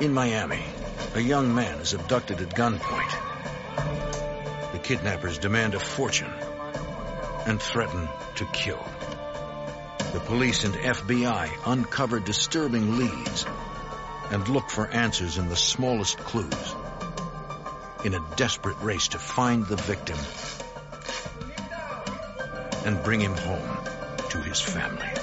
In Miami, a young man is abducted at gunpoint. The kidnappers demand a fortune and threaten to kill. The police and FBI uncover disturbing leads and look for answers in the smallest clues in a desperate race to find the victim and bring him home to his family.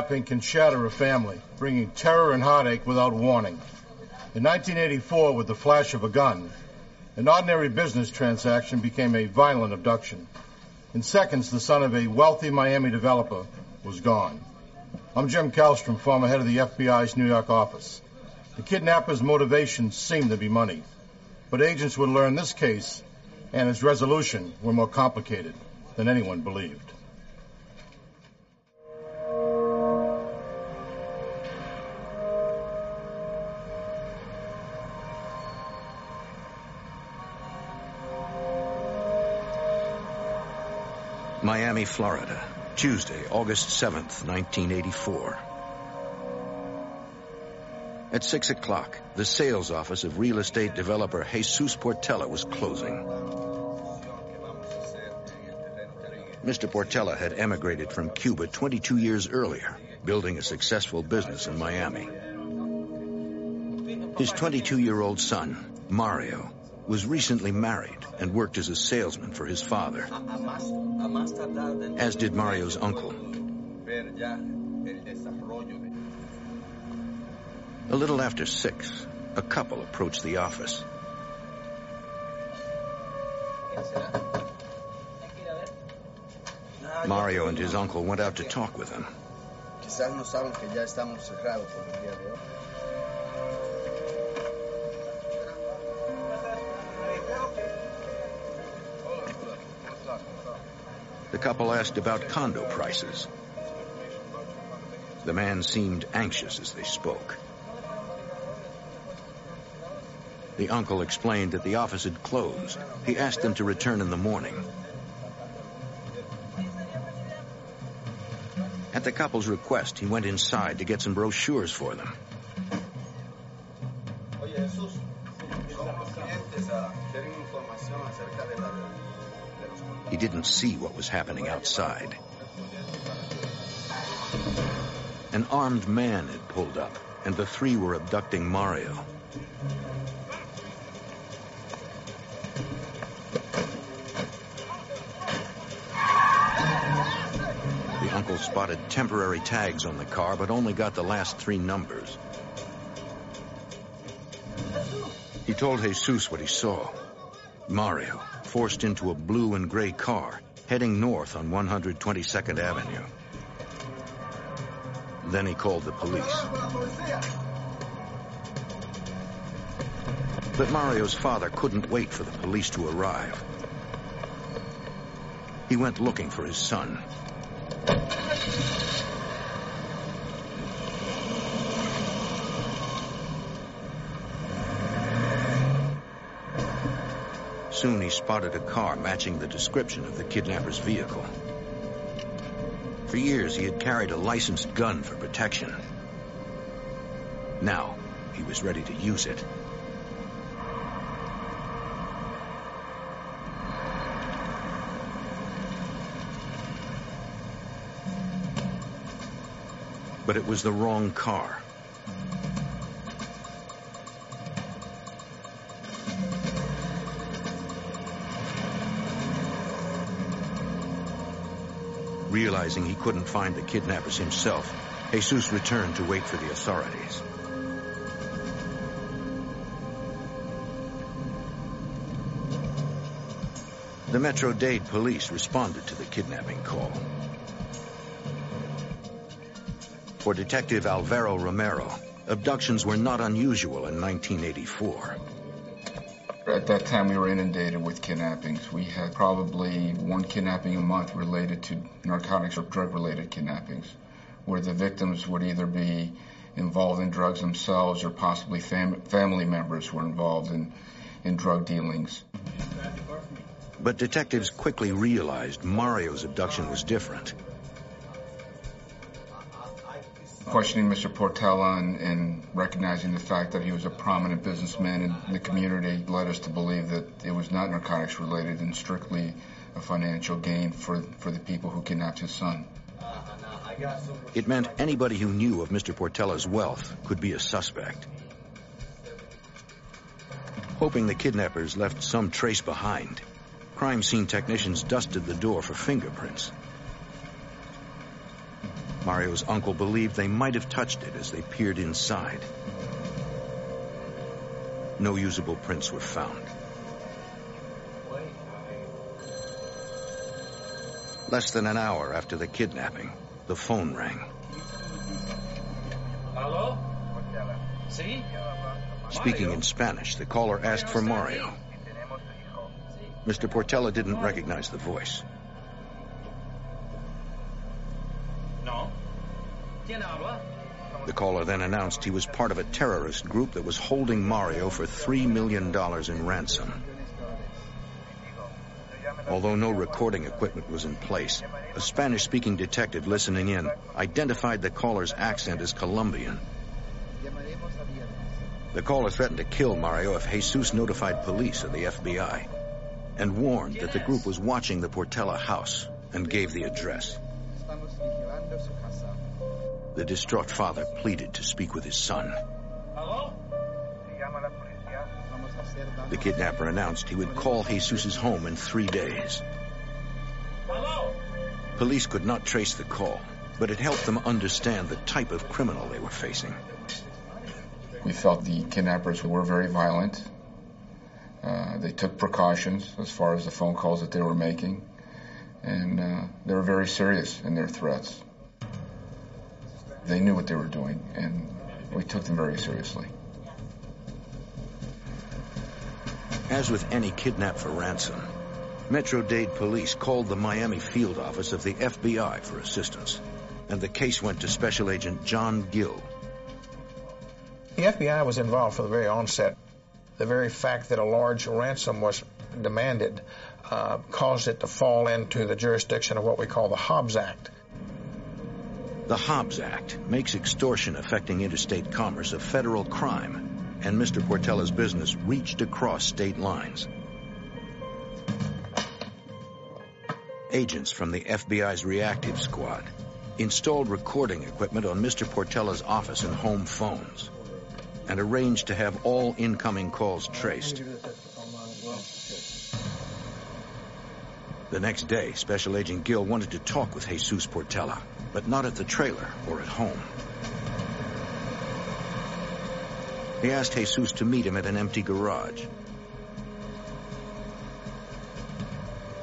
Kidnapping can shatter a family, bringing terror and heartache without warning. In 1984, with the flash of a gun, an ordinary business transaction became a violent abduction. In seconds, the son of a wealthy Miami developer was gone. I'm Jim Kallstrom, former head of the FBI's New York office. The kidnapper's motivations seemed to be money, but agents would learn this case and its resolution were more complicated than anyone believed. Miami, Florida, Tuesday, August 7th, 1984. At 6 o'clock, the sales office of real estate developer Jesus Portela was closing. Mr. Portela had emigrated from Cuba 22 years earlier, building a successful business in Miami. His 22-year-old son, Mario, was recently married and worked as a salesman for his father, as did Mario's uncle. A little after six, a couple approached the office. Mario and his uncle went out to talk with him. Couple asked about condo prices. The man seemed anxious as they spoke. The uncle explained that the office had closed. He asked them to return in the morning. At the couple's request, he went inside to get some brochures for them. He didn't see what was happening outside. An armed man had pulled up, and the three were abducting Mario. The uncle spotted temporary tags on the car, but only got the last three numbers. He told Jesus what he saw. Mario, forced into a blue and gray car, heading north on 122nd Avenue. Then he called the police. But Mario's father couldn't wait for the police to arrive. He went looking for his son. Soon he spotted a car matching the description of the kidnapper's vehicle. For years, he had carried a licensed gun for protection. Now, he was ready to use it. But it was the wrong car. Realizing he couldn't find the kidnappers himself, Jesus returned to wait for the authorities. The Metro-Dade police responded to the kidnapping call. For Detective Alvaro Romero, abductions were not unusual in 1984. At that time, we were inundated with kidnappings. We had probably one kidnapping a month related to narcotics or drug related kidnappings, where the victims would either be involved in drugs themselves or possibly fam- family members were involved in, in drug dealings. But detectives quickly realized Mario's abduction was different. Questioning Mr. Portella and, and, recognizing the fact that he was a prominent businessman in the community led us to believe that it was not narcotics related and strictly a financial gain for, for the people who kidnapped his son. It meant anybody who knew of Mr. Portella's wealth could be a suspect. Hoping the kidnappers left some trace behind, crime scene technicians dusted the door for fingerprints. Mario's uncle believed they might have touched it as they peered inside. No usable prints were found. Less than an hour after the kidnapping, the phone rang. Hello? See? Speaking in Spanish, the caller asked for Mario. Mr. Portela didn't recognize the voice. The caller then announced he was part of a terrorist group that was holding Mario for $3 million in ransom. Although no recording equipment was in place, a Spanish-speaking detective listening in identified the caller's accent as Colombian. The caller threatened to kill Mario if Jesus notified police or the FBI, and warned that the group was watching the Portela house and gave the address. The distraught father pleaded to speak with his son. Hello? The kidnapper announced he would call Jesus' home in three days. Hello? Police could not trace the call, but it helped them understand the type of criminal they were facing. We felt the kidnappers were very violent. Uh, they took precautions as far as the phone calls that they were making, and uh, they were very serious in their threats. They knew what they were doing, and we took them very seriously. As with any kidnap for ransom, Metro-Dade police called the Miami field office of the FBI for assistance, and the case went to Special Agent John Gill. The FBI was involved from the very onset. The very fact that a large ransom was demanded uh, caused it to fall into the jurisdiction of what we call the Hobbs Act. The Hobbs Act makes extortion affecting interstate commerce a federal crime and Mr. Portella's business reached across state lines. Agents from the FBI's reactive squad installed recording equipment on Mr. Portella's office and home phones and arranged to have all incoming calls traced. The next day, Special Agent Gill wanted to talk with Jesus Portela, but not at the trailer or at home. He asked Jesus to meet him at an empty garage.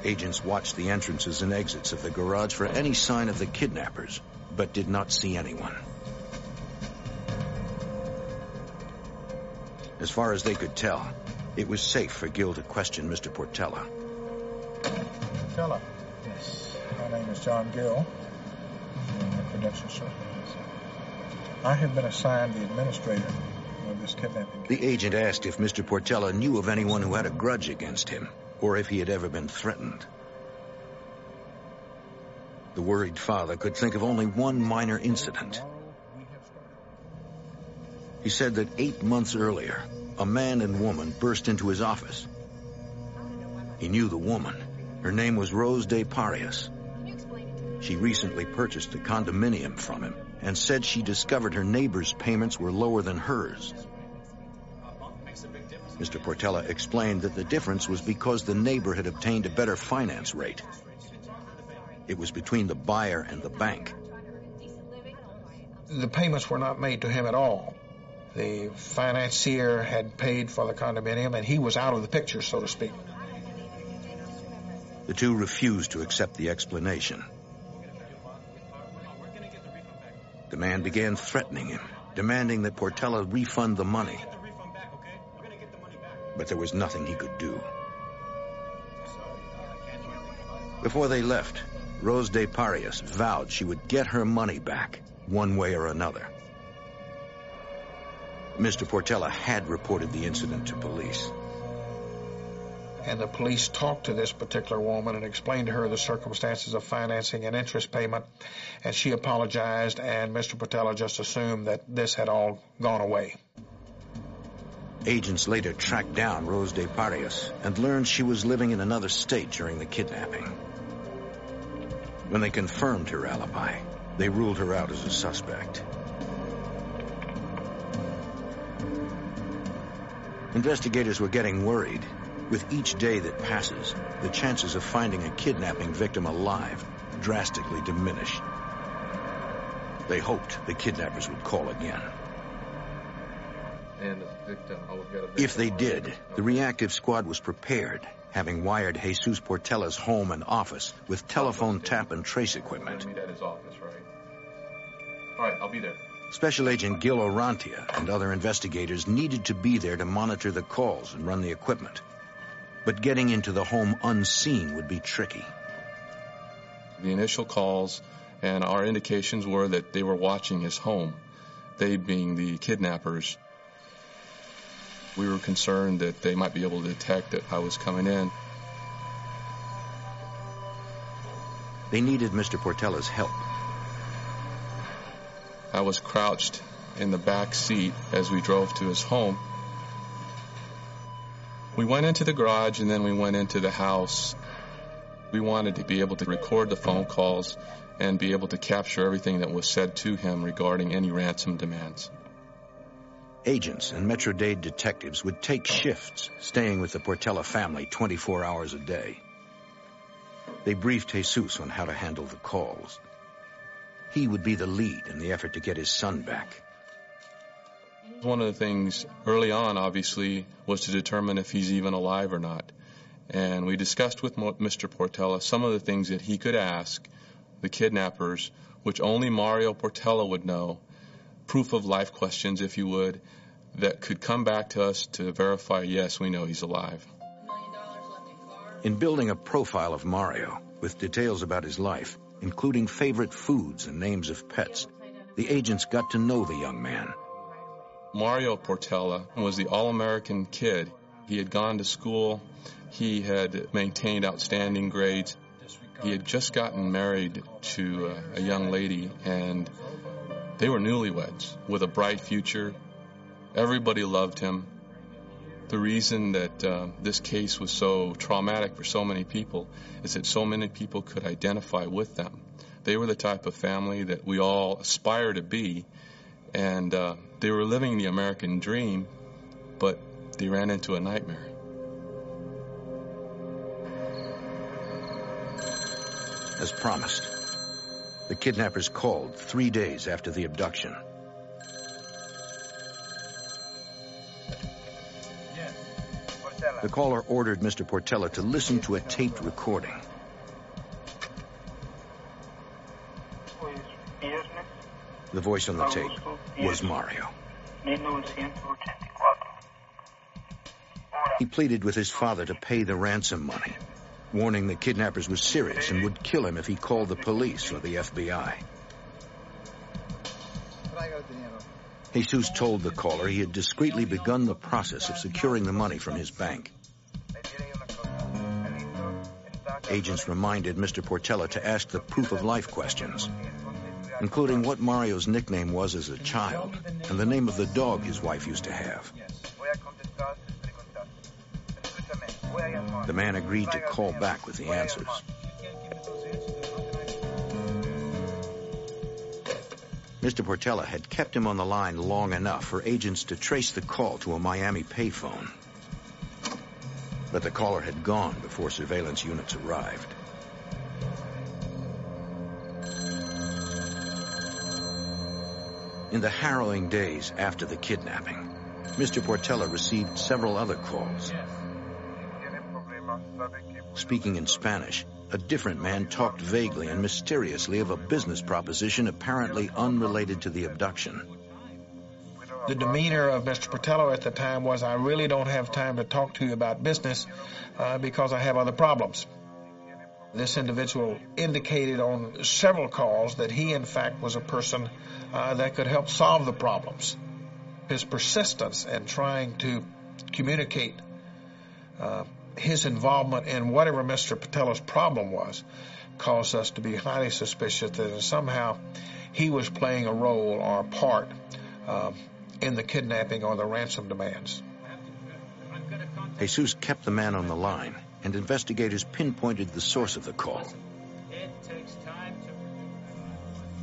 Agents watched the entrances and exits of the garage for any sign of the kidnappers, but did not see anyone. As far as they could tell, it was safe for Gill to question Mr. Portella. Portella, Yes. My name is John Gill. I'm the Service. I have been assigned the administrator of this kidnapping. The agent asked if Mr. Portella knew of anyone who had a grudge against him, or if he had ever been threatened. The worried father could think of only one minor incident. He said that eight months earlier, a man and woman burst into his office. He knew the woman. Her name was Rose de Parias. She recently purchased a condominium from him and said she discovered her neighbor's payments were lower than hers. Mr. Portella explained that the difference was because the neighbor had obtained a better finance rate. It was between the buyer and the bank. The payments were not made to him at all. The financier had paid for the condominium and he was out of the picture, so to speak. The two refused to accept the explanation. The man began threatening him, demanding that Portella refund the money. But there was nothing he could do. Before they left, Rose de Parias vowed she would get her money back, one way or another. Mr. Portella had reported the incident to police. And the police talked to this particular woman and explained to her the circumstances of financing and interest payment. And she apologized, and Mr. Portela just assumed that this had all gone away. Agents later tracked down Rose de Parias and learned she was living in another state during the kidnapping. When they confirmed her alibi, they ruled her out as a suspect. Investigators were getting worried. With each day that passes, the chances of finding a kidnapping victim alive drastically diminish. They hoped the kidnappers would call again. If they did, the reactive squad was prepared, having wired Jesus Portela's home and office with telephone tap and trace equipment. Meet at his office, right? All right, I'll be there. Special Agent Gil Orantia and other investigators needed to be there to monitor the calls and run the equipment. But getting into the home unseen would be tricky. The initial calls and our indications were that they were watching his home, they being the kidnappers. We were concerned that they might be able to detect that I was coming in. They needed Mr. Portella's help. I was crouched in the back seat as we drove to his home. We went into the garage and then we went into the house. We wanted to be able to record the phone calls and be able to capture everything that was said to him regarding any ransom demands. Agents and Metro Dade detectives would take shifts, staying with the Portella family 24 hours a day. They briefed Jesus on how to handle the calls. He would be the lead in the effort to get his son back. One of the things early on, obviously, was to determine if he's even alive or not. And we discussed with Mr. Portella some of the things that he could ask the kidnappers, which only Mario Portella would know, proof of life questions, if you would, that could come back to us to verify, yes, we know he's alive. In building a profile of Mario, with details about his life, including favorite foods and names of pets, the agents got to know the young man. Mario Portella was the all-American kid. He had gone to school. He had maintained outstanding grades. He had just gotten married to a young lady, and they were newlyweds with a bright future. Everybody loved him. The reason that uh, this case was so traumatic for so many people is that so many people could identify with them. They were the type of family that we all aspire to be, and uh, they were living the American dream, but they ran into a nightmare. As promised, the kidnappers called three days after the abduction. The caller ordered Mr. Portella to listen to a taped recording. The voice on the tape was Mario. He pleaded with his father to pay the ransom money, warning the kidnappers were serious and would kill him if he called the police or the FBI. Jesus told the caller he had discreetly begun the process of securing the money from his bank. Agents reminded Mr. Portella to ask the proof of life questions, including what Mario's nickname was as a child and the name of the dog his wife used to have. The man agreed to call back with the answers. Mr. Portella had kept him on the line long enough for agents to trace the call to a Miami payphone. But the caller had gone before surveillance units arrived. In the harrowing days after the kidnapping, Mr. Portella received several other calls. Speaking in Spanish, a different man talked vaguely and mysteriously of a business proposition apparently unrelated to the abduction. The demeanor of Mr. Portillo at the time was, I really don't have time to talk to you about business uh, because I have other problems. This individual indicated on several calls that he, in fact, was a person uh, that could help solve the problems. His persistence in trying to communicate uh, his involvement in whatever Mr. Portillo's problem was caused us to be highly suspicious that somehow he was playing a role or a part uh, in the kidnapping or the ransom demands. Jesus kept the man on the line, and investigators pinpointed the source of the call.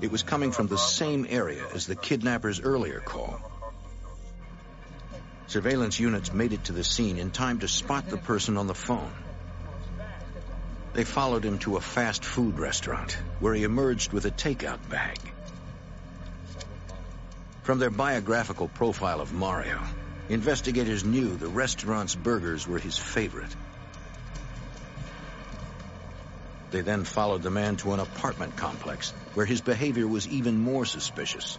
It was coming from the same area as the kidnapper's earlier call. Surveillance units made it to the scene in time to spot the person on the phone. They followed him to a fast food restaurant, where he emerged with a takeout bag. From their biographical profile of Mario, investigators knew the restaurant's burgers were his favorite. They then followed the man to an apartment complex, where his behavior was even more suspicious.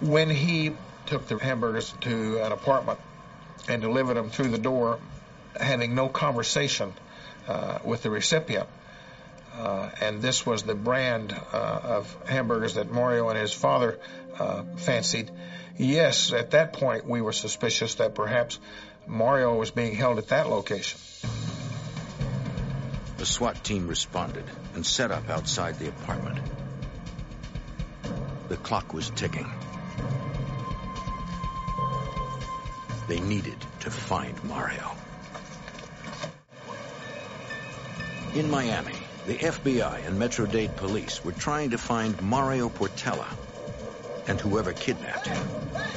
When he took the hamburgers to an apartment and delivered them through the door, having no conversation uh, with the recipient. Uh, and this was the brand uh, of hamburgers that Mario and his father uh, fancied. Yes, at that point we were suspicious that perhaps Mario was being held at that location. The SWAT team responded and set up outside the apartment. The clock was ticking. They needed to find Mario. In Miami, the FBI and Metro-Dade police were trying to find Mario Portella and whoever kidnapped him.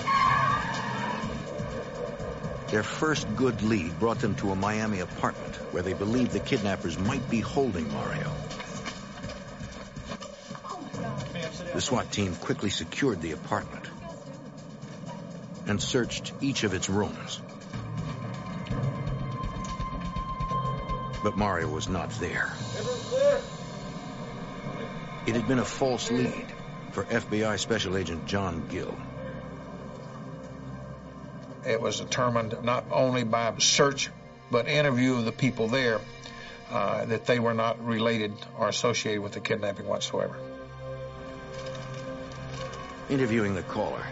Their first good lead brought them to a Miami apartment where they believed the kidnappers might be holding Mario. The SWAT team quickly secured the apartment and searched each of its rooms. But Mario was not there. It had been a false lead for FBI Special Agent John Gill. It was determined not only by search but interview of the people there uh, that they were not related or associated with the kidnapping whatsoever. Interviewing the caller,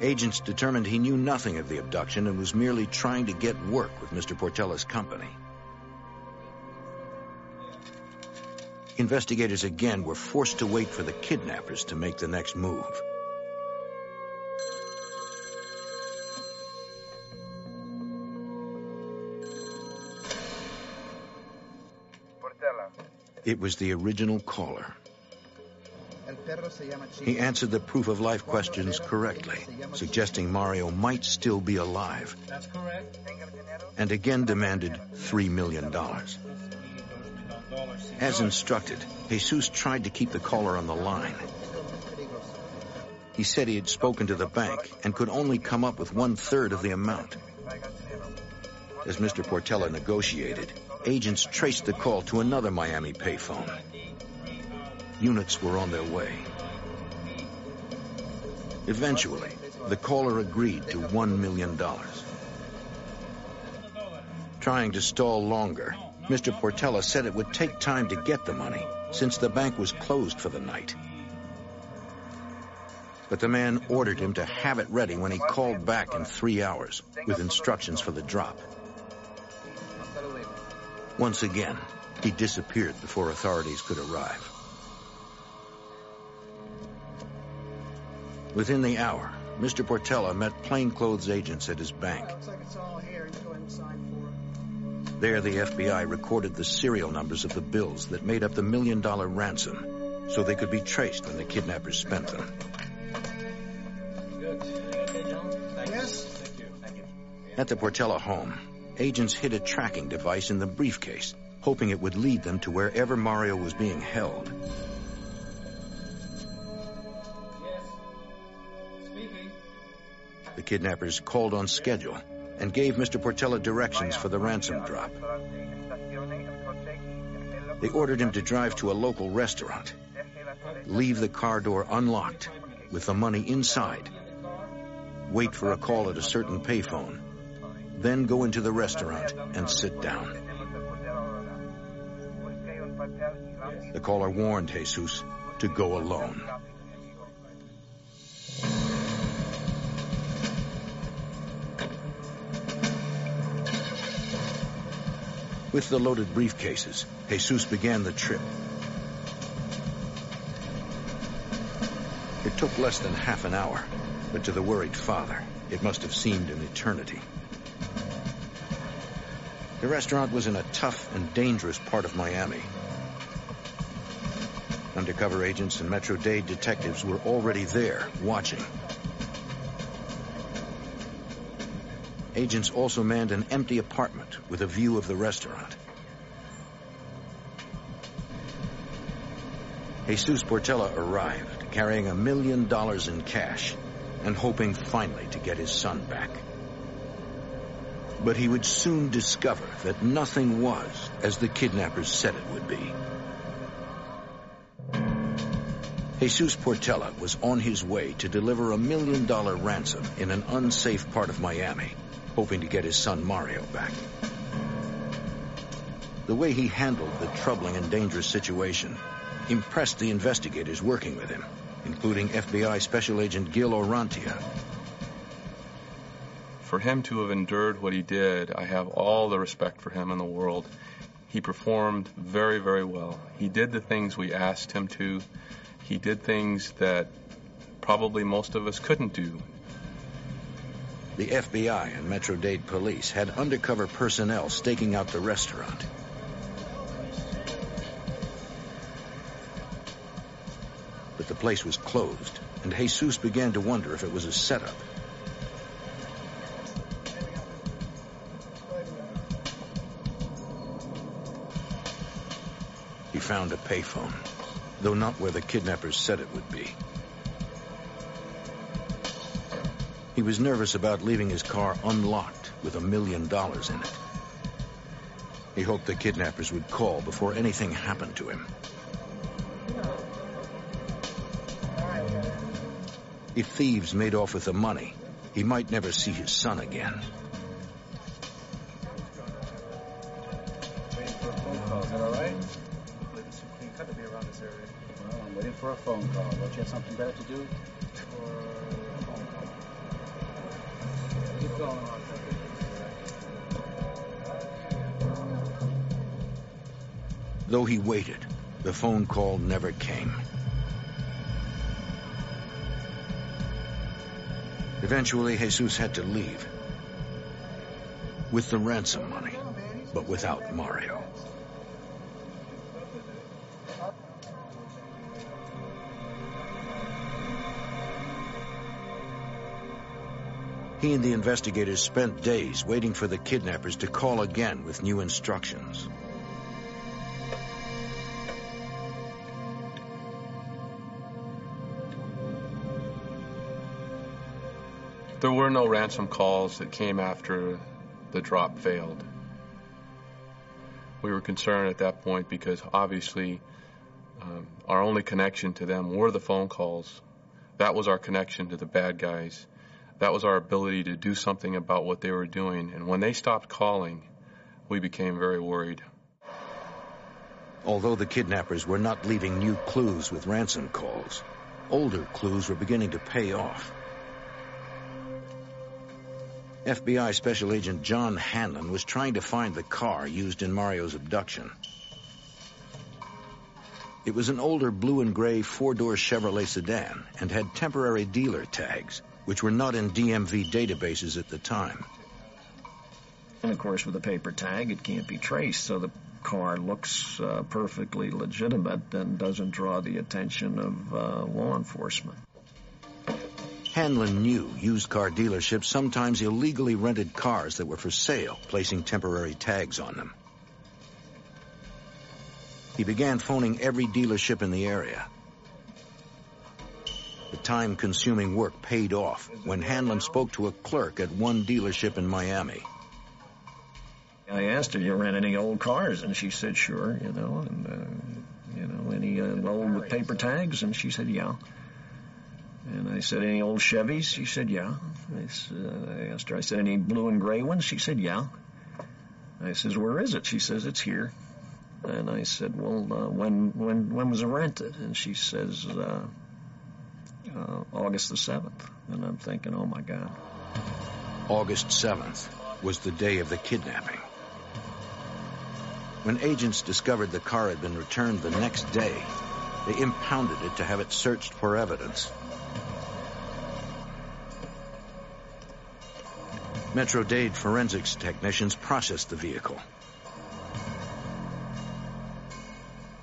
agents determined he knew nothing of the abduction and was merely trying to get work with Mr. Portella's company. Investigators again were forced to wait for the kidnappers to make the next move. It was the original caller. He answered the proof of life questions correctly, suggesting Mario might still be alive. And again demanded $3 million. As instructed, Jesus tried to keep the caller on the line. He said he had spoken to the bank and could only come up with one third of the amount. As Mr. Portella negotiated, agents traced the call to another Miami payphone. Units were on their way. Eventually, the caller agreed to $1 million. Trying to stall longer, Mr. Portella said it would take time to get the money since the bank was closed for the night. But the man ordered him to have it ready when he called back in three hours with instructions for the drop. Once again, he disappeared before authorities could arrive. Within the hour, Mr. Portella met plainclothes agents at his bank. Looks like it's all here. You go ahead and sign for it. There, the FBI recorded the serial numbers of the bills that made up the million dollar ransom, so they could be traced when the kidnappers spent them. Good. Okay, gentlemen? Thank Yes? you. Thank you. Thank you. At the Portella home, agents hid a tracking device in the briefcase, hoping it would lead them to wherever Mario was being held. The kidnappers called on schedule and gave Mr. Portella directions for the ransom drop. They ordered him to drive to a local restaurant, leave the car door unlocked with the money inside, wait for a call at a certain payphone, then go into the restaurant and sit down. The caller warned Jesus to go alone. With the loaded briefcases, Jesus began the trip. It took less than half an hour, but to the worried father, it must have seemed an eternity. The restaurant was in a tough and dangerous part of Miami. Undercover agents and Metro Dade detectives were already there, watching. Agents also manned an empty apartment with a view of the restaurant. Jesus Portella arrived, carrying a million dollars in cash and hoping finally to get his son back. But he would soon discover that nothing was as the kidnappers said it would be. Jesus Portella was on his way to deliver a million dollar ransom in an unsafe part of Miami hoping to get his son Mario back. The way he handled the troubling and dangerous situation impressed the investigators working with him, including FBI Special Agent Gil Orrantia. For him to have endured what he did, I have all the respect for him in the world. He performed very, very well. He did the things we asked him to. He did things that probably most of us couldn't do the FBI and Metro Dade police had undercover personnel staking out the restaurant. But the place was closed, and Jesus began to wonder if it was a setup. Found a payphone, though not where the kidnappers said it would be. He was nervous about leaving his car unlocked with a million dollars in it. He hoped the kidnappers would call before anything happened to him. If thieves made off with the money, he might never see his son again. Phone call. Don't you have something better to do? Though he waited, the phone call never came. Eventually, Jesus had to leave. With the ransom money, but without Mario. He and the investigators spent days waiting for the kidnappers to call again with new instructions. There were no ransom calls that came after the drop failed. We were concerned at that point because obviously um, our only connection to them were the phone calls. That was our connection to the bad guys. That was our ability to do something about what they were doing. And when they stopped calling, we became very worried. Although the kidnappers were not leaving new clues with ransom calls, older clues were beginning to pay off. FBI Special Agent John Hanlon was trying to find the car used in Mario's abduction. It was an older blue and gray four-door Chevrolet sedan and had temporary dealer tags, which were not in DMV databases at the time. And of course, with a paper tag, it can't be traced, so the car looks uh, perfectly legitimate and doesn't draw the attention of uh, law enforcement. Hanlon knew used car dealerships sometimes illegally rented cars that were for sale, placing temporary tags on them. He began phoning every dealership in the area. The time-consuming work paid off when Hanlon spoke to a clerk at one dealership in Miami. I asked her, "You rent any old cars?" And she said, "Sure." You know, and uh, you know, any uh, old with paper tags? And she said, "Yeah." And I said, "Any old Chevys?" She said, "Yeah." I, uh, I asked her, I said, "Any blue and gray ones?" She said, "Yeah." I says, "Where is it?" She says, "It's here." And I said, "Well, uh, when when when was it rented?" And she says, uh, "August the 7th." And I'm thinking, "Oh my God." August 7th was the day of the kidnapping. When agents discovered the car had been returned the next day, they impounded it to have it searched for evidence. Metro Dade forensics technicians processed the vehicle.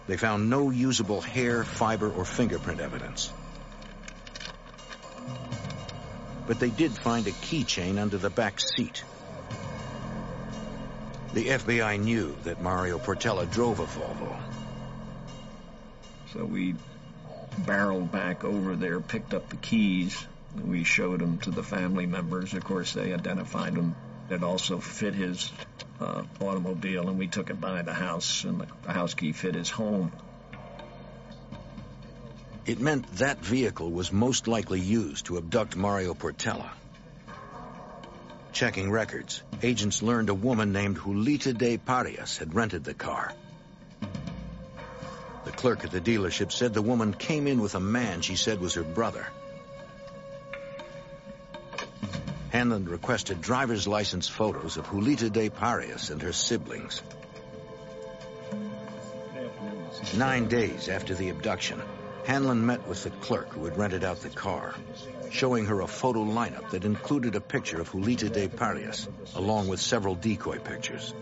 They found no usable hair, fiber, or fingerprint evidence. But they did find a keychain under the back seat. The FBI knew that Mario Portella drove a Volvo. So we barreled back over there, picked up the keys. We showed them to the family members. Of course, they identified them. It also fit his uh, automobile, and we took it by the house, and the, the house key fit his home. It meant that vehicle was most likely used to abduct Mario Portella. Checking records, agents learned a woman named Julita de Parias had rented the car. The clerk at the dealership said the woman came in with a man she said was her brother. Hanlon requested driver's license photos of Julita de Parias and her siblings. Nine days after the abduction, Hanlon met with the clerk who had rented out the car showing her a photo lineup that included a picture of Julita de Parias, along with several decoy pictures.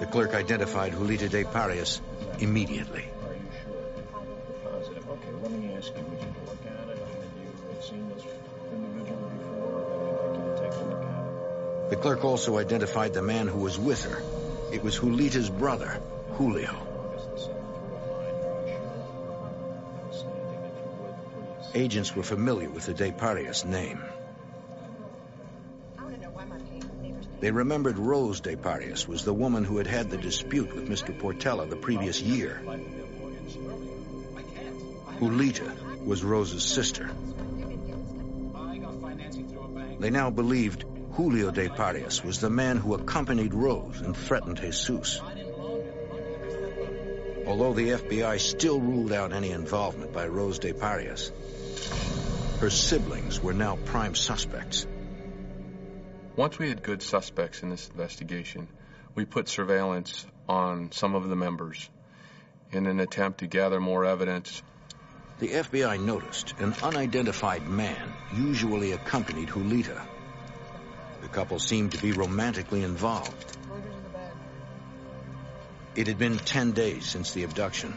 The clerk identified Julita de Parias immediately. The clerk also identified the man who was with her. It was Julita's brother, Julio. Agents were familiar with the De Parias name. They remembered Rose De Parias was the woman who had had the dispute with Mr. Portella the previous year. Julita was Rose's sister. They now believed Julio De Parias was the man who accompanied Rose and threatened Jesus. Although the FBI still ruled out any involvement by Rose De Parias, her siblings were now prime suspects. Once we had good suspects in this investigation, we put surveillance on some of the members in an attempt to gather more evidence. The FBI noticed an unidentified man usually accompanied Julita. The couple seemed to be romantically involved. It had been 10 days since the abduction.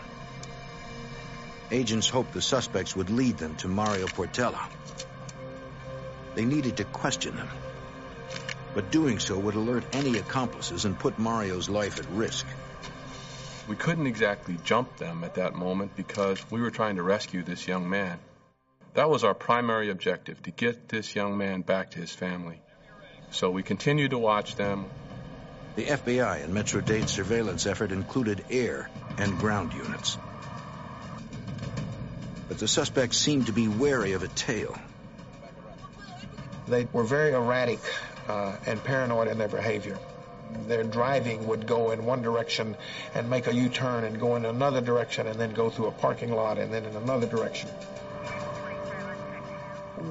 Agents hoped the suspects would lead them to Mario Portella. They needed to question them. But doing so would alert any accomplices and put Mario's life at risk. We couldn't exactly jump them at that moment because we were trying to rescue this young man. That was our primary objective, to get this young man back to his family. So we continued to watch them. The FBI and Metro Dade surveillance effort included air and ground units but the suspects seemed to be wary of a tail. They were very erratic uh, and paranoid in their behavior. Their driving would go in one direction and make a U-turn and go in another direction and then go through a parking lot and then in another direction,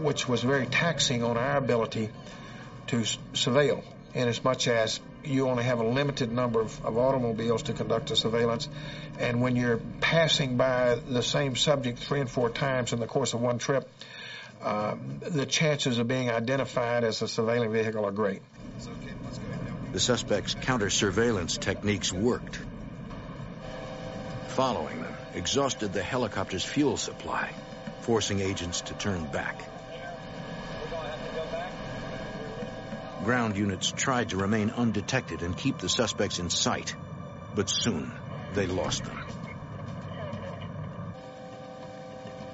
which was very taxing on our ability to surveil in as much as you only have a limited number of, of, automobiles to conduct a surveillance. And when you're passing by the same subject three and four times in the course of one trip, uh, the chances of being identified as a surveilling vehicle are great. The suspect's counter surveillance techniques worked. Following them exhausted the helicopter's fuel supply, forcing agents to turn back. Ground units tried to remain undetected and keep the suspects in sight, but soon they lost them.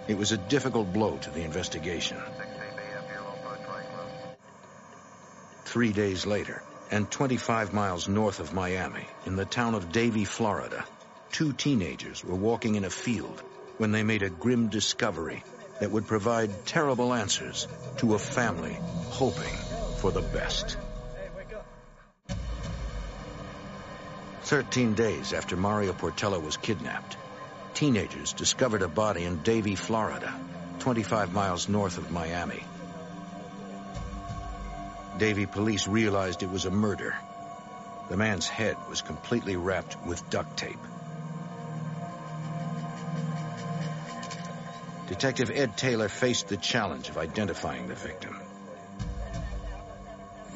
It was a difficult blow to the investigation. Three days later, and 25 miles north of Miami, in the town of Davie, Florida, two teenagers were walking in a field when they made a grim discovery that would provide terrible answers to a family hoping for the best. Thirteen days after Mario Portela was kidnapped, teenagers discovered a body in Davie, Florida, 25 miles north of Miami. Davie police realized it was a murder. The man's head was completely wrapped with duct tape. Detective Ed Taylor faced the challenge of identifying the victim.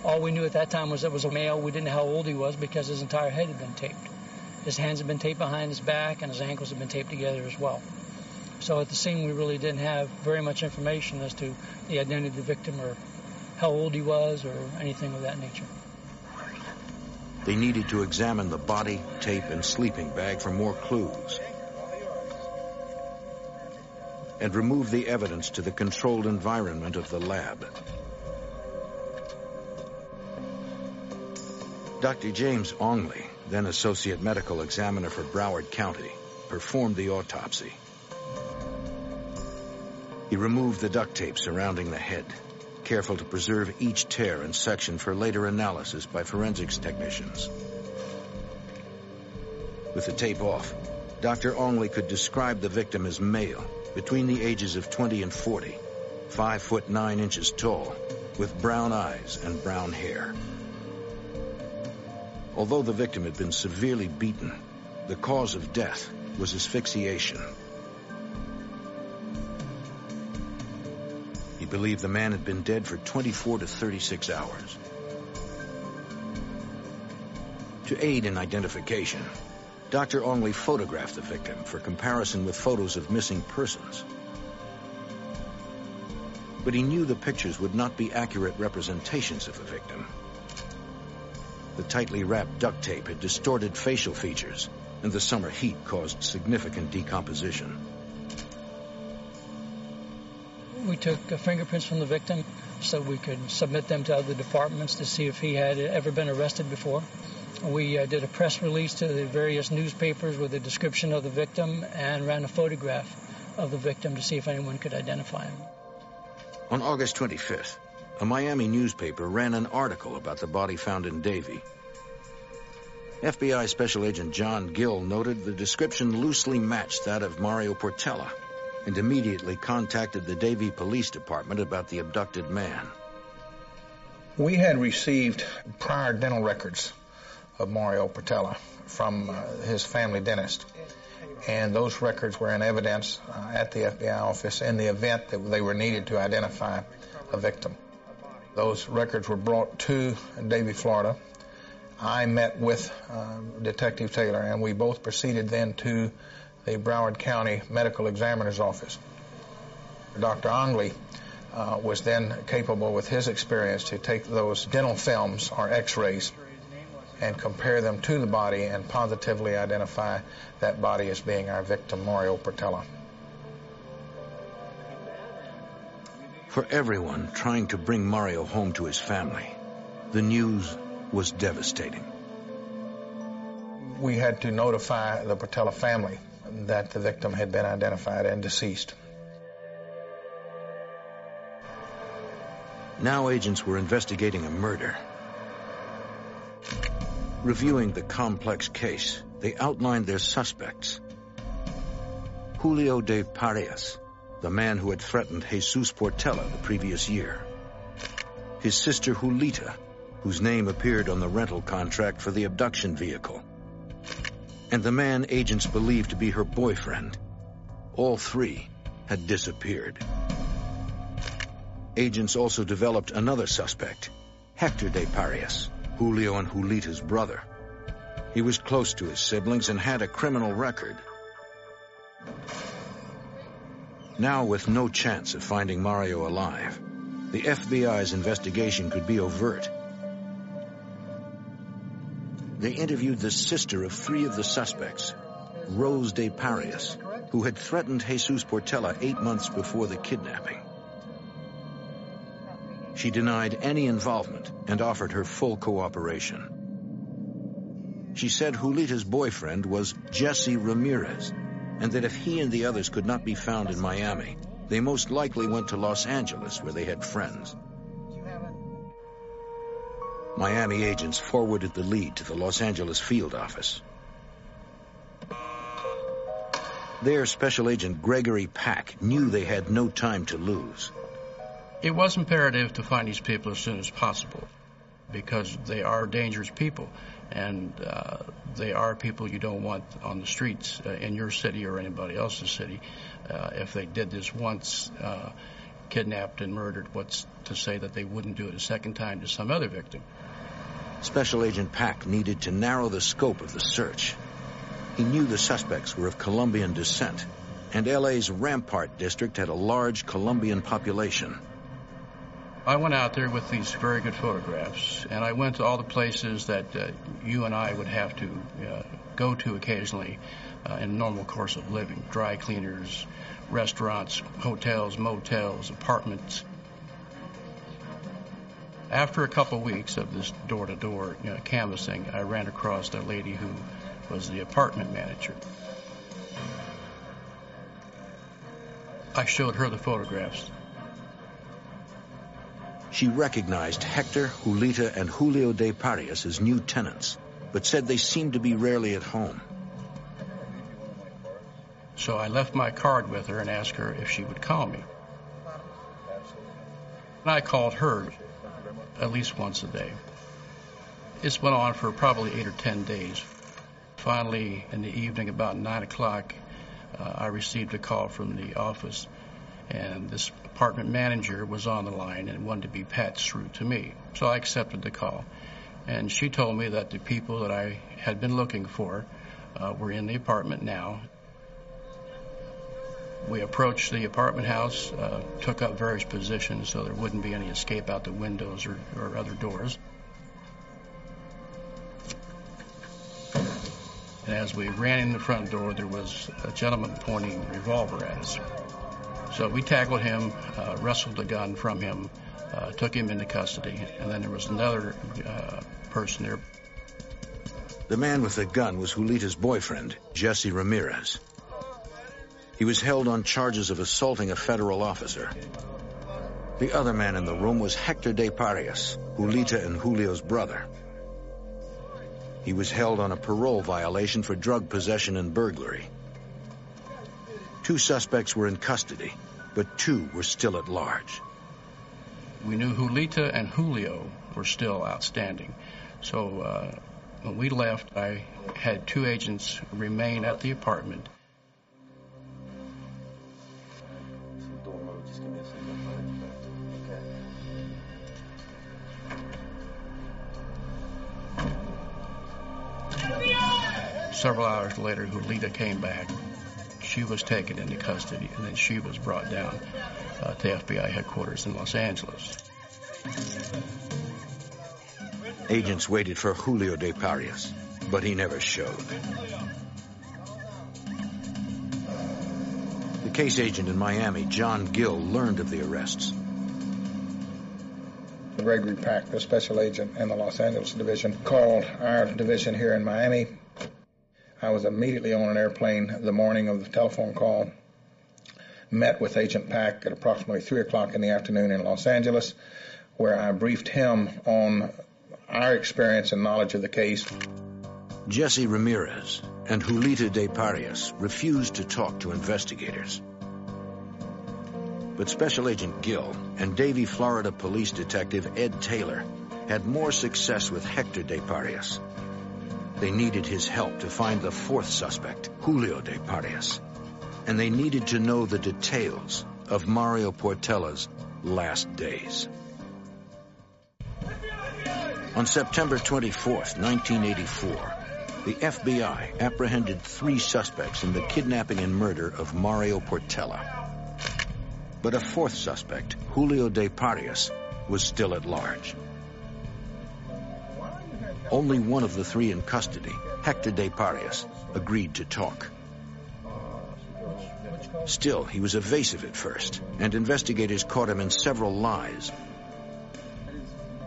All we knew at that time was it was a male. We didn't know how old he was because his entire head had been taped. His hands had been taped behind his back and his ankles had been taped together as well. So at the scene, we really didn't have very much information as to the identity of the victim or how old he was or anything of that nature. They needed to examine the body, tape, and sleeping bag for more clues and remove the evidence to the controlled environment of the lab. Dr. James Ongley, then Associate Medical Examiner for Broward County, performed the autopsy. He removed the duct tape surrounding the head careful to preserve each tear and section for later analysis by forensics technicians. With the tape off, Dr. Ongley could describe the victim as male, between the ages of 20 and 40, 5 foot 9 inches tall, with brown eyes and brown hair. Although the victim had been severely beaten, the cause of death was asphyxiation. He believed the man had been dead for 24 to 36 hours. To aid in identification, Dr. Ongley photographed the victim for comparison with photos of missing persons. But he knew the pictures would not be accurate representations of the victim. The tightly wrapped duct tape had distorted facial features, and the summer heat caused significant decomposition we took fingerprints from the victim so we could submit them to other departments to see if he had ever been arrested before. We uh, did a press release to the various newspapers with a description of the victim and ran a photograph of the victim to see if anyone could identify him. On August 25th, a Miami newspaper ran an article about the body found in Davie. FBI Special Agent John Gill noted the description loosely matched that of Mario Portella and immediately contacted the Davie Police Department about the abducted man. We had received prior dental records of Mario Portella from uh, his family dentist. And those records were in evidence uh, at the FBI office in the event that they were needed to identify a victim. Those records were brought to Davie, Florida. I met with uh, Detective Taylor, and we both proceeded then to the Broward County Medical Examiner's Office. Dr. Ongley uh, was then capable with his experience to take those dental films or x-rays and compare them to the body and positively identify that body as being our victim, Mario Portela. For everyone trying to bring Mario home to his family, the news was devastating. We had to notify the Portella family that the victim had been identified and deceased. Now agents were investigating a murder. Reviewing the complex case, they outlined their suspects. Julio de Parias, the man who had threatened Jesus Portela the previous year. His sister Julita, whose name appeared on the rental contract for the abduction vehicle and the man agents believed to be her boyfriend. All three had disappeared. Agents also developed another suspect, Hector de Parias, Julio and Julita's brother. He was close to his siblings and had a criminal record. Now with no chance of finding Mario alive, the FBI's investigation could be overt they interviewed the sister of three of the suspects, Rose de Parias, who had threatened Jesus Portela eight months before the kidnapping. She denied any involvement and offered her full cooperation. She said Julita's boyfriend was Jesse Ramirez, and that if he and the others could not be found in Miami, they most likely went to Los Angeles where they had friends. Miami agents forwarded the lead to the Los Angeles field office. There, Special Agent Gregory Pack knew they had no time to lose. It was imperative to find these people as soon as possible because they are dangerous people and uh, they are people you don't want on the streets uh, in your city or anybody else's city. Uh, if they did this once, uh, kidnapped and murdered, what's to say that they wouldn't do it a second time to some other victim? Special Agent Pack needed to narrow the scope of the search. He knew the suspects were of Colombian descent, and LA's Rampart district had a large Colombian population. I went out there with these very good photographs, and I went to all the places that uh, you and I would have to uh, go to occasionally uh, in normal course of living dry cleaners, restaurants, hotels, motels, apartments. After a couple weeks of this door to door canvassing, I ran across a lady who was the apartment manager. I showed her the photographs she recognized Hector, Julita, and Julio de Parias as new tenants, but said they seemed to be rarely at home. So I left my card with her and asked her if she would call me. And I called her at least once a day. This went on for probably eight or ten days. Finally, in the evening, about nine o'clock, uh, I received a call from the office, and this apartment manager was on the line and wanted to be patched through to me. So I accepted the call. And she told me that the people that I had been looking for uh, were in the apartment now. We approached the apartment house, uh, took up various positions so there wouldn't be any escape out the windows or, or other doors. And as we ran in the front door, there was a gentleman pointing a revolver at us. So we tackled him, uh, wrestled the gun from him, uh, took him into custody, and then there was another uh, person there. The man with the gun was Julita's boyfriend, Jesse Ramirez. He was held on charges of assaulting a federal officer. The other man in the room was Hector de Parias, Julita and Julio's brother. He was held on a parole violation for drug possession and burglary. Two suspects were in custody, but two were still at large. We knew Julita and Julio were still outstanding. So uh, when we left, I had two agents remain at the apartment. Several hours later, Julita came back she was taken into custody and then she was brought down uh, to FBI headquarters in Los Angeles. Agents waited for Julio de Parias, but he never showed. The case agent in Miami, John Gill, learned of the arrests. Gregory Pack, the special agent in the Los Angeles division, called our division here in Miami I was immediately on an airplane the morning of the telephone call, met with Agent Pack at approximately 3 o'clock in the afternoon in Los Angeles, where I briefed him on our experience and knowledge of the case. Jesse Ramirez and Julita de Parias refused to talk to investigators. But Special Agent Gill and Davie, Florida Police Detective Ed Taylor had more success with Hector de Parias they needed his help to find the fourth suspect, Julio de Parias. And they needed to know the details of Mario Portella's last days. On September 24, 1984, the FBI apprehended three suspects in the kidnapping and murder of Mario Portella. But a fourth suspect, Julio de Parias, was still at large. Only one of the three in custody, Hector de Parias, agreed to talk. Still, he was evasive at first, and investigators caught him in several lies.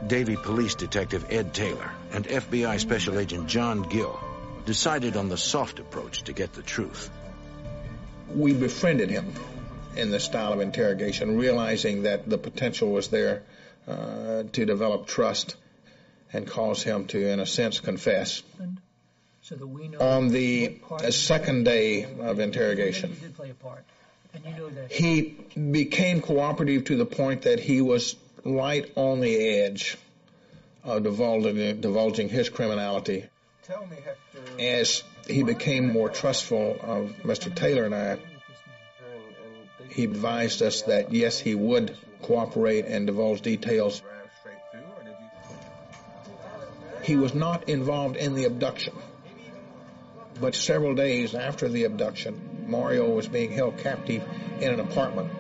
Davie Police Detective Ed Taylor and FBI Special Agent John Gill decided on the soft approach to get the truth. We befriended him in the style of interrogation, realizing that the potential was there uh, to develop trust and cause him to, in a sense, confess. So On um, the second day of interrogation, he became cooperative to the point that he was right on the edge of divulging, divulging his criminality. Me, As he became more trustful of Mr. Taylor and I, he advised us that yes, he would cooperate and divulge details. He was not involved in the abduction. But several days after the abduction, Mario was being held captive in an apartment.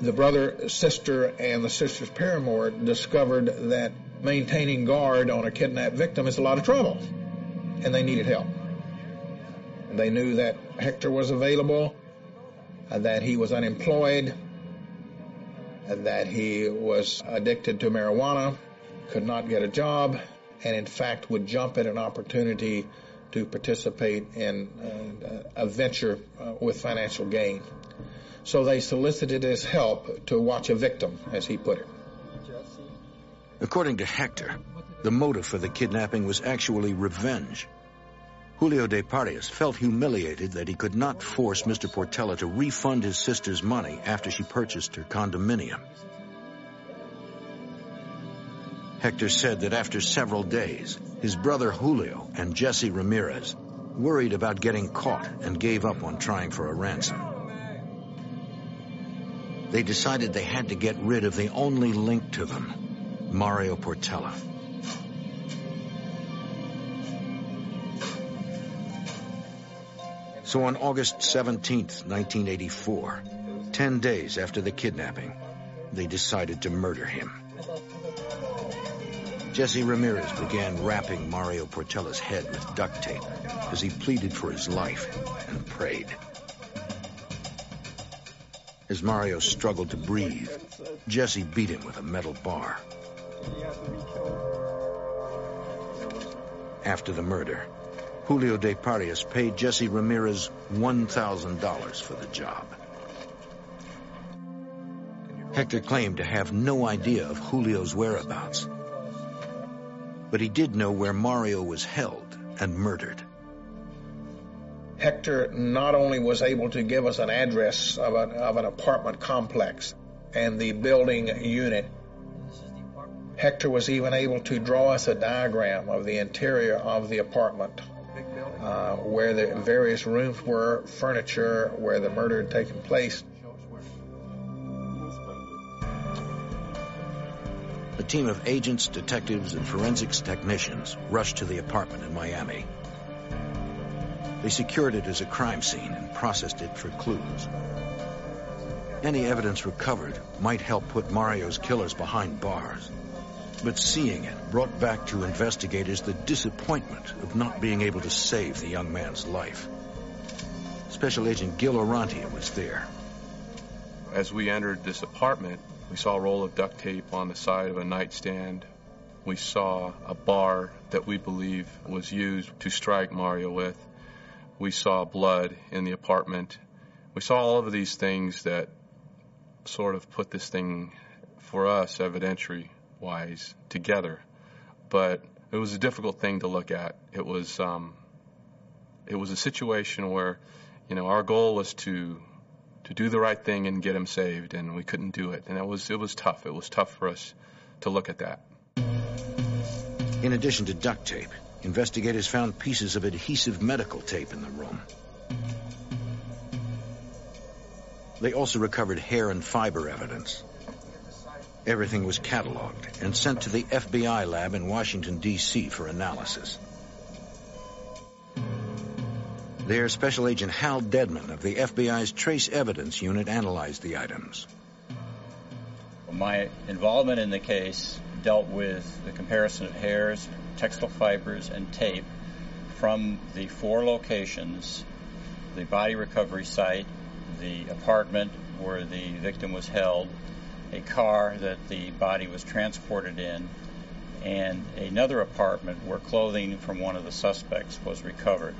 The brother, sister, and the sister's paramour discovered that maintaining guard on a kidnapped victim is a lot of trouble, and they needed help. They knew that Hector was available, that he was unemployed, that he was addicted to marijuana, could not get a job, and in fact would jump at an opportunity to participate in uh, a venture uh, with financial gain. So they solicited his help to watch a victim, as he put it. According to Hector, the motive for the kidnapping was actually revenge. Julio de Parias felt humiliated that he could not force Mr. Portella to refund his sister's money after she purchased her condominium. Hector said that after several days, his brother Julio and Jesse Ramirez worried about getting caught and gave up on trying for a ransom. They decided they had to get rid of the only link to them, Mario Portella. So on August 17, 1984, 10 days after the kidnapping, they decided to murder him. Jesse Ramirez began wrapping Mario Portella's head with duct tape as he pleaded for his life and prayed. As Mario struggled to breathe, Jesse beat him with a metal bar. After the murder, Julio de Parias paid Jesse Ramirez $1,000 for the job. Hector claimed to have no idea of Julio's whereabouts but he did know where Mario was held and murdered. Hector not only was able to give us an address of, a, of an apartment complex and the building unit, Hector was even able to draw us a diagram of the interior of the apartment, uh, where the various rooms were, furniture, where the murder had taken place. Team of agents, detectives, and forensics technicians rushed to the apartment in Miami. They secured it as a crime scene and processed it for clues. Any evidence recovered might help put Mario's killers behind bars. But seeing it brought back to investigators the disappointment of not being able to save the young man's life. Special Agent Gil Orantia was there. As we entered this apartment, we saw a roll of duct tape on the side of a nightstand. We saw a bar that we believe was used to strike Mario with. We saw blood in the apartment. We saw all of these things that sort of put this thing, for us, evidentiary wise, together. But it was a difficult thing to look at. It was, um, it was a situation where, you know, our goal was to to do the right thing and get him saved, and we couldn't do it. And it was it was tough. It was tough for us to look at that. In addition to duct tape, investigators found pieces of adhesive medical tape in the room. They also recovered hair and fiber evidence. Everything was cataloged and sent to the FBI lab in Washington, D.C. for analysis. There, Special Agent Hal Deadman of the FBI's Trace Evidence Unit analyzed the items. My involvement in the case dealt with the comparison of hairs, textile fibers, and tape from the four locations the body recovery site, the apartment where the victim was held, a car that the body was transported in, and another apartment where clothing from one of the suspects was recovered.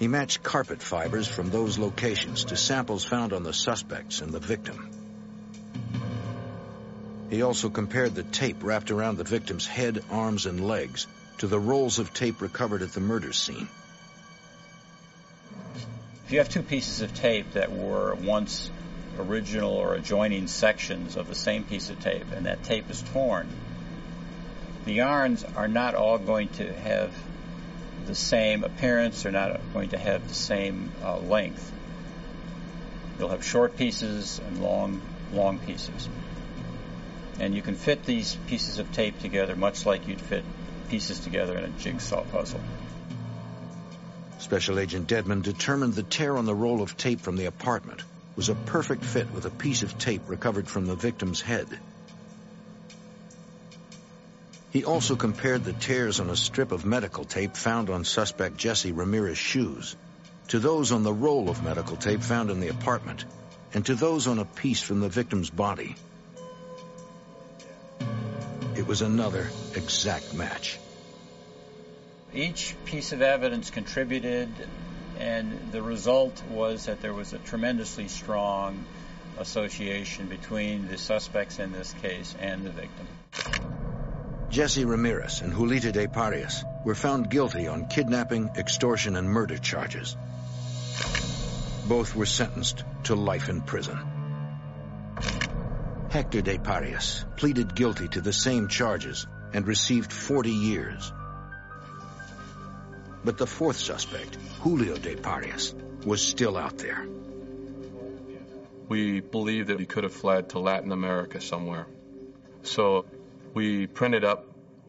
He matched carpet fibers from those locations to samples found on the suspects and the victim. He also compared the tape wrapped around the victim's head, arms, and legs to the rolls of tape recovered at the murder scene. If you have two pieces of tape that were once original or adjoining sections of the same piece of tape and that tape is torn, the yarns are not all going to have the same appearance, they're not going to have the same uh, length. You'll have short pieces and long, long pieces. And you can fit these pieces of tape together much like you'd fit pieces together in a jigsaw puzzle. Special Agent Deadman determined the tear on the roll of tape from the apartment was a perfect fit with a piece of tape recovered from the victim's head. He also compared the tears on a strip of medical tape found on suspect Jesse Ramirez's shoes to those on the roll of medical tape found in the apartment and to those on a piece from the victim's body. It was another exact match. Each piece of evidence contributed, and the result was that there was a tremendously strong association between the suspects in this case and the victim. Jesse Ramirez and Julita de Parias were found guilty on kidnapping, extortion, and murder charges. Both were sentenced to life in prison. Hector de Parias pleaded guilty to the same charges and received 40 years. But the fourth suspect, Julio de Parias, was still out there. We believe that he could have fled to Latin America somewhere. So we printed up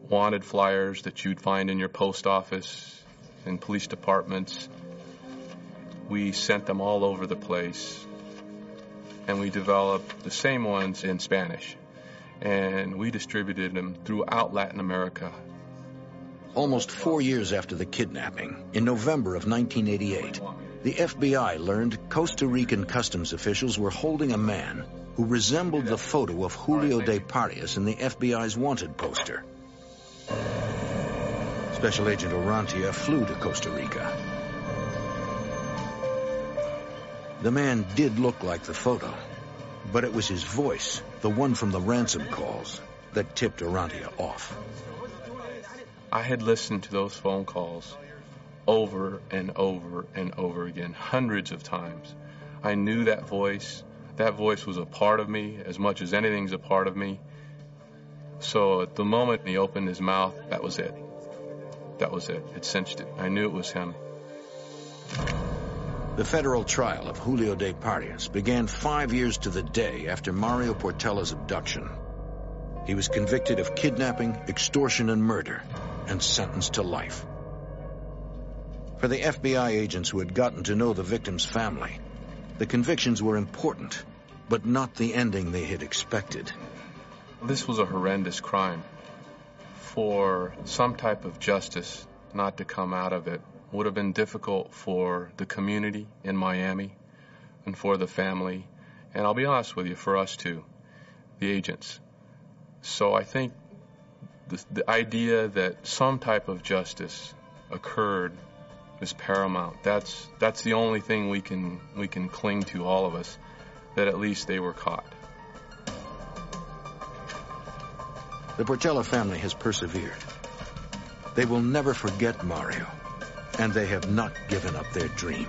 wanted flyers that you'd find in your post office and police departments. We sent them all over the place. And we developed the same ones in Spanish. And we distributed them throughout Latin America. Almost four years after the kidnapping, in November of 1988, the FBI learned Costa Rican customs officials were holding a man who resembled the photo of Julio de Parias in the FBI's wanted poster. Special Agent Orantia flew to Costa Rica. The man did look like the photo, but it was his voice, the one from the ransom calls, that tipped Orantia off. I had listened to those phone calls over and over and over again, hundreds of times. I knew that voice. That voice was a part of me as much as anything's a part of me. So at the moment he opened his mouth, that was it. That was it. It cinched it. I knew it was him. The federal trial of Julio de Parias began five years to the day after Mario Portella's abduction. He was convicted of kidnapping, extortion, and murder, and sentenced to life. For the FBI agents who had gotten to know the victim's family, the convictions were important, but not the ending they had expected. This was a horrendous crime. For some type of justice not to come out of it would have been difficult for the community in Miami and for the family, and I'll be honest with you, for us too, the agents. So I think the, the idea that some type of justice occurred is paramount. That's that's the only thing we can we can cling to all of us that at least they were caught. The Portella family has persevered. They will never forget Mario, and they have not given up their dream.